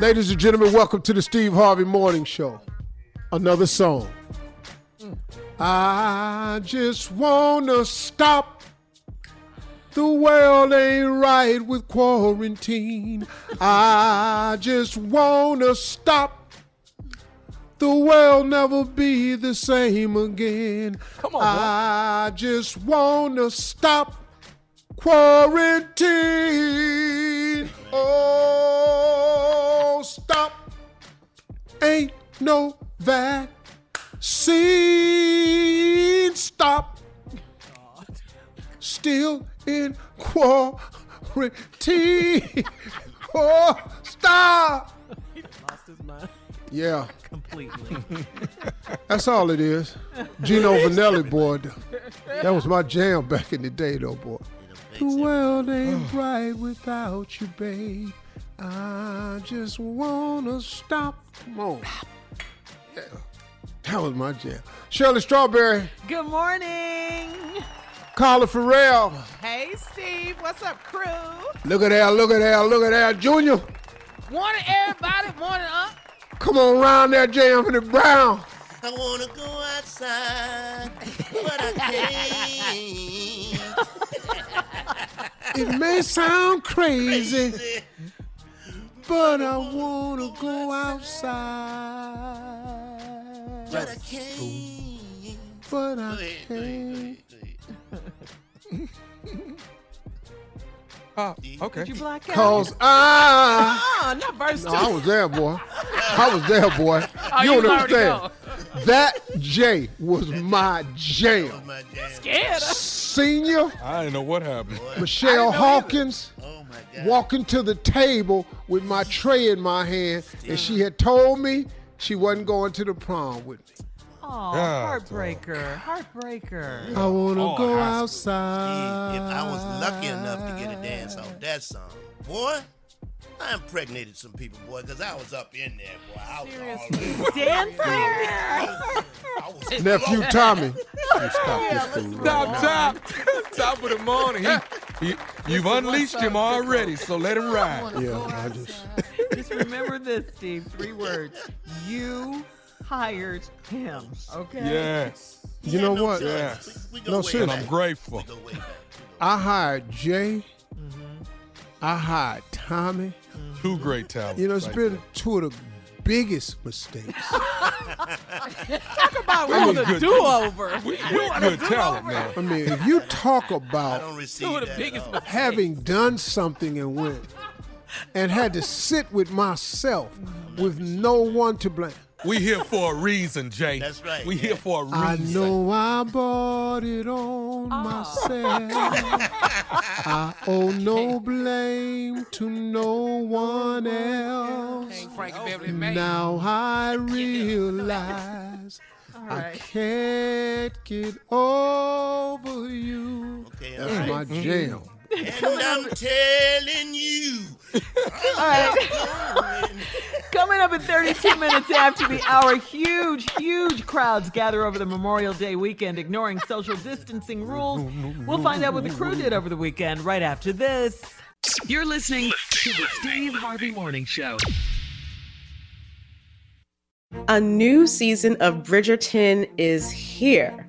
Ladies and gentlemen, welcome to the Steve Harvey Morning Show. Another song. I just wanna stop. The world ain't right with quarantine. I just wanna stop. The world never be the same again. Come on, I just wanna stop quarantine. Oh. Ain't no vaccine. Stop. Still in quarantine. Oh, stop. Lost his mind Yeah, completely. that's all it is. Gino Vannelli, boy. That was my jam back in the day, though, boy. The world ain't right without you, babe. I just wanna stop. Come on. Yeah, that was my jam. Shirley Strawberry, Good morning. Carla Ferrell. Hey, Steve. What's up, crew? Look at that, look at that, look at that. Junior, Morning, everybody. Morning, up. come on round there, jamming the brown. I wanna go outside, but I can't. It may sound crazy, but I wanna go outside. but I can't. But I Wait, wait, can't. wait, wait. Oh, okay. Did you black out? Cause I, Oh, not verse no, two. I was there, boy. I was there, boy. Oh, you you don't understand. That J was my jam. My jam. Scared. Senior I didn't know what happened. Michelle Hawkins Oh my walking to the table with my tray in my hand, and she had told me she wasn't going to the prom with me. Oh, Yeah, heartbreaker. Heartbreaker. I wanna Oh, go high outside. If I was lucky enough to get a dance off that song, boy, I impregnated some people, boy, because I was up in there, boy. I was already. Dancing. I was Nephew. Tommy. You stop this fool right Top, top, top of the morning. He, You, you've unleashed him already, so let him ride. Yeah, I just. Just remember this, Steve. Three words. You hired him. Okay. Yes. You know what? Yeah. We, we No, way seriously. I'm grateful. We go way back. I hired Jay. Mm-hmm. I hired Tommy. Two great talents. You know, it's right been there. two of the biggest mistakes. Talk about we want was a do-over. We, we good talent, man. I mean, if you talk about Two of the biggest at having done something and went and had to sit with myself with no one to blame. We here for a reason, Jay. That's right, We yeah. here for a reason. I know I bought it on myself. I owe no blame to no one else. Now I realize I can't get over you. Okay, That's right. my mm-hmm. jam. And I'm telling you. All right. Coming up in 32 minutes after the hour, huge, huge crowds gather over the Memorial Day weekend, ignoring social distancing rules. We'll find out what the crew did over the weekend right after this. You're listening to the Steve Harvey Morning Show. A new season of Bridgerton is here.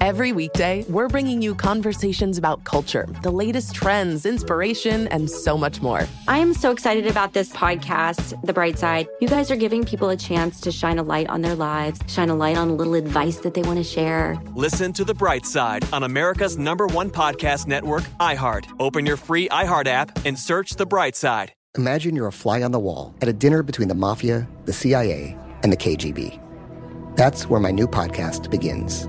Every weekday, we're bringing you conversations about culture, the latest trends, inspiration, and so much more. I am so excited about this podcast, The Bright Side. You guys are giving people a chance to shine a light on their lives, shine a light on a little advice that they want to share. Listen to The Bright Side on America's number one podcast network, iHeart. Open your free iHeart app and search The Bright Side. Imagine you're a fly on the wall at a dinner between the mafia, the CIA, and the KGB. That's where my new podcast begins.